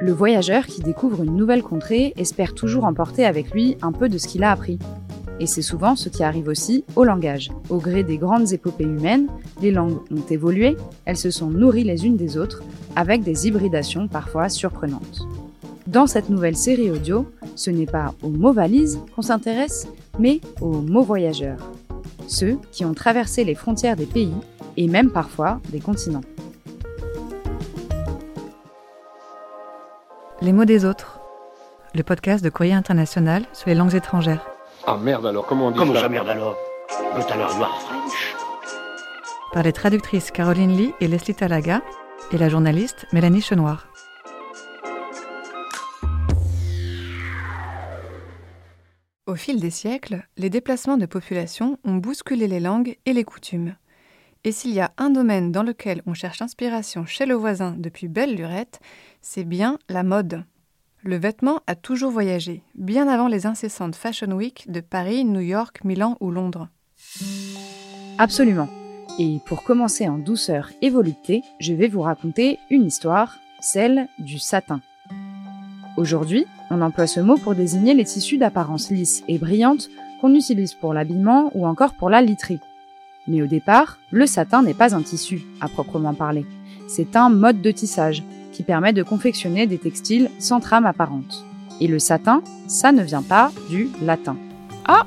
Le voyageur qui découvre une nouvelle contrée espère toujours emporter avec lui un peu de ce qu'il a appris. Et c'est souvent ce qui arrive aussi au langage. Au gré des grandes épopées humaines, les langues ont évolué, elles se sont nourries les unes des autres, avec des hybridations parfois surprenantes. Dans cette nouvelle série audio, ce n'est pas aux mots valises qu'on s'intéresse, mais aux mots voyageurs. Ceux qui ont traversé les frontières des pays et même parfois des continents. Les mots des autres. Le podcast de Courrier International sur les langues étrangères. Ah merde alors, comment on dit Comment ça ça merde alors? You are French Par les traductrices Caroline Lee et Leslie Talaga et la journaliste Mélanie Chenoir. Au fil des siècles, les déplacements de population ont bousculé les langues et les coutumes. Et s'il y a un domaine dans lequel on cherche inspiration chez le voisin depuis belle lurette, c'est bien la mode. Le vêtement a toujours voyagé, bien avant les incessantes Fashion Week de Paris, New York, Milan ou Londres. Absolument. Et pour commencer en douceur et volupté, je vais vous raconter une histoire, celle du satin. Aujourd'hui, on emploie ce mot pour désigner les tissus d'apparence lisse et brillante qu'on utilise pour l'habillement ou encore pour la literie. Mais au départ, le satin n'est pas un tissu, à proprement parler. C'est un mode de tissage qui permet de confectionner des textiles sans trame apparente. Et le satin, ça ne vient pas du latin. Ah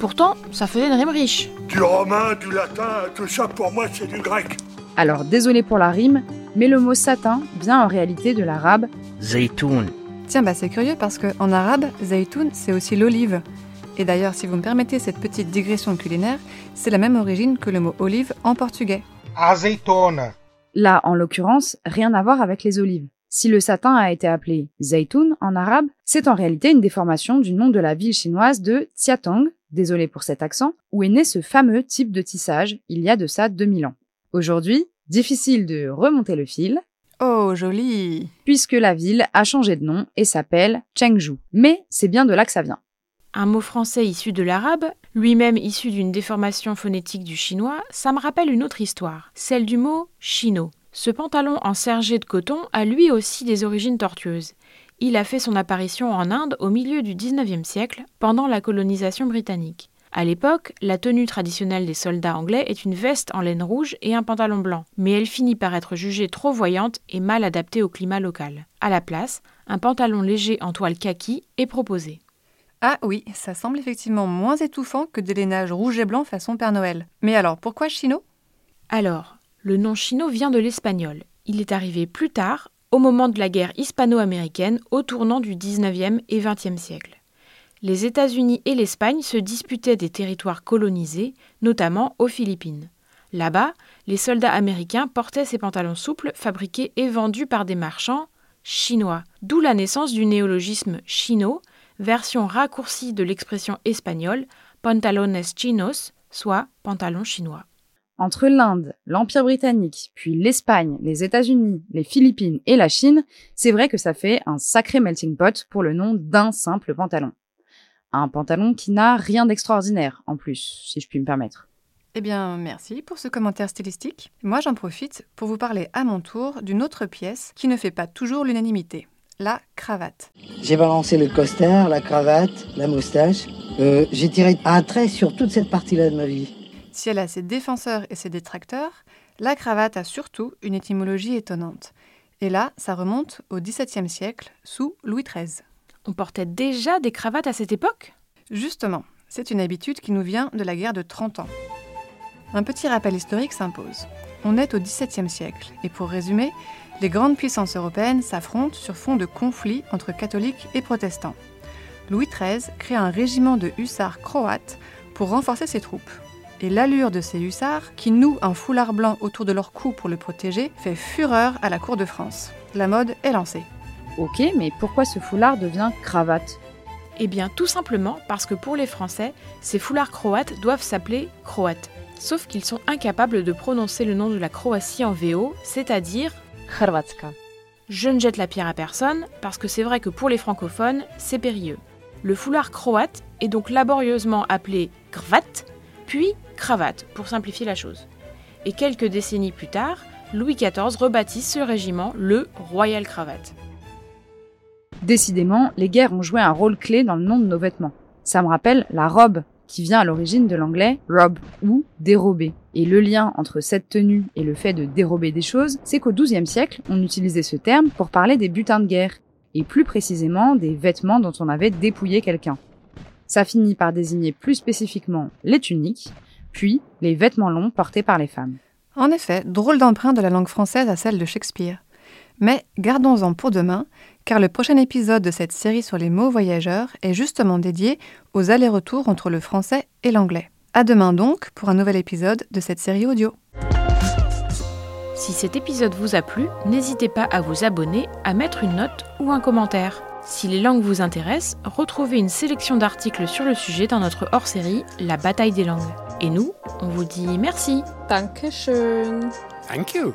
Pourtant, ça faisait une rime riche. Du romain, du latin, tout ça pour moi c'est du grec. Alors désolé pour la rime, mais le mot satin vient en réalité de l'arabe Zaytoun. Tiens, bah c'est curieux parce qu'en arabe, zaytoun, c'est aussi l'olive. Et d'ailleurs, si vous me permettez cette petite digression culinaire, c'est la même origine que le mot olive en portugais. Azeitona. Là, en l'occurrence, rien à voir avec les olives. Si le satin a été appelé zaytoun en arabe, c'est en réalité une déformation du nom de la ville chinoise de Xiatong, désolé pour cet accent, où est né ce fameux type de tissage il y a de ça 2000 ans. Aujourd'hui, difficile de remonter le fil, Oh, joli puisque la ville a changé de nom et s'appelle Chengzhou. Mais c'est bien de là que ça vient. Un mot français issu de l'arabe, lui-même issu d'une déformation phonétique du chinois, ça me rappelle une autre histoire, celle du mot chino. Ce pantalon en sergé de coton a lui aussi des origines tortueuses. Il a fait son apparition en Inde au milieu du 19e siècle, pendant la colonisation britannique. À l'époque, la tenue traditionnelle des soldats anglais est une veste en laine rouge et un pantalon blanc, mais elle finit par être jugée trop voyante et mal adaptée au climat local. À la place, un pantalon léger en toile kaki est proposé. Ah oui, ça semble effectivement moins étouffant que des lainages rouge et blanc façon Père Noël. Mais alors, pourquoi chino? Alors, le nom chino vient de l'espagnol. Il est arrivé plus tard, au moment de la guerre hispano-américaine, au tournant du 19e et 20e siècle. Les États-Unis et l'Espagne se disputaient des territoires colonisés, notamment aux Philippines. Là-bas, les soldats américains portaient ces pantalons souples fabriqués et vendus par des marchands chinois, d'où la naissance du néologisme chino, version raccourcie de l'expression espagnole pantalones chinos, soit pantalon chinois. Entre l'Inde, l'Empire britannique, puis l'Espagne, les États-Unis, les Philippines et la Chine, c'est vrai que ça fait un sacré melting pot pour le nom d'un simple pantalon. Un pantalon qui n'a rien d'extraordinaire, en plus, si je puis me permettre. Eh bien, merci pour ce commentaire stylistique. Moi, j'en profite pour vous parler à mon tour d'une autre pièce qui ne fait pas toujours l'unanimité, la cravate. J'ai balancé le costard, la cravate, la moustache. Euh, J'ai tiré un trait sur toute cette partie-là de ma vie. Si elle a ses défenseurs et ses détracteurs, la cravate a surtout une étymologie étonnante. Et là, ça remonte au XVIIe siècle, sous Louis XIII. On portait déjà des cravates à cette époque? Justement, c'est une habitude qui nous vient de la guerre de 30 ans. Un petit rappel historique s'impose. On est au XVIIe siècle, et pour résumer, les grandes puissances européennes s'affrontent sur fond de conflits entre catholiques et protestants. Louis XIII crée un régiment de hussards croates pour renforcer ses troupes. Et l'allure de ces hussards, qui nouent un foulard blanc autour de leur cou pour le protéger, fait fureur à la cour de France. La mode est lancée. Ok, mais pourquoi ce foulard devient cravate? Eh bien, tout simplement parce que pour les Français, ces foulards croates doivent s'appeler croates. Sauf qu'ils sont incapables de prononcer le nom de la Croatie en VO, c'est-à-dire Hrvatska. Je ne jette la pierre à personne, parce que c'est vrai que pour les francophones, c'est périlleux. Le foulard croate est donc laborieusement appelé krvat, puis cravate, pour simplifier la chose. Et quelques décennies plus tard, Louis XIV rebaptise ce régiment le Royal Cravate. Décidément, les guerres ont joué un rôle clé dans le nom de nos vêtements. Ça me rappelle la robe, qui vient à l'origine de l'anglais rob ou dérober. Et le lien entre cette tenue et le fait de dérober des choses, c'est qu'au XIIe siècle, on utilisait ce terme pour parler des butins de guerre, et plus précisément des vêtements dont on avait dépouillé quelqu'un. Ça finit par désigner plus spécifiquement les tuniques, puis les vêtements longs portés par les femmes. En effet, drôle d'emprunt de la langue française à celle de Shakespeare. Mais gardons-en pour demain, car le prochain épisode de cette série sur les mots voyageurs est justement dédié aux allers-retours entre le français et l'anglais. À demain donc pour un nouvel épisode de cette série audio. Si cet épisode vous a plu, n'hésitez pas à vous abonner, à mettre une note ou un commentaire. Si les langues vous intéressent, retrouvez une sélection d'articles sur le sujet dans notre hors-série La bataille des langues. Et nous, on vous dit merci. Dankeschön. Thank you.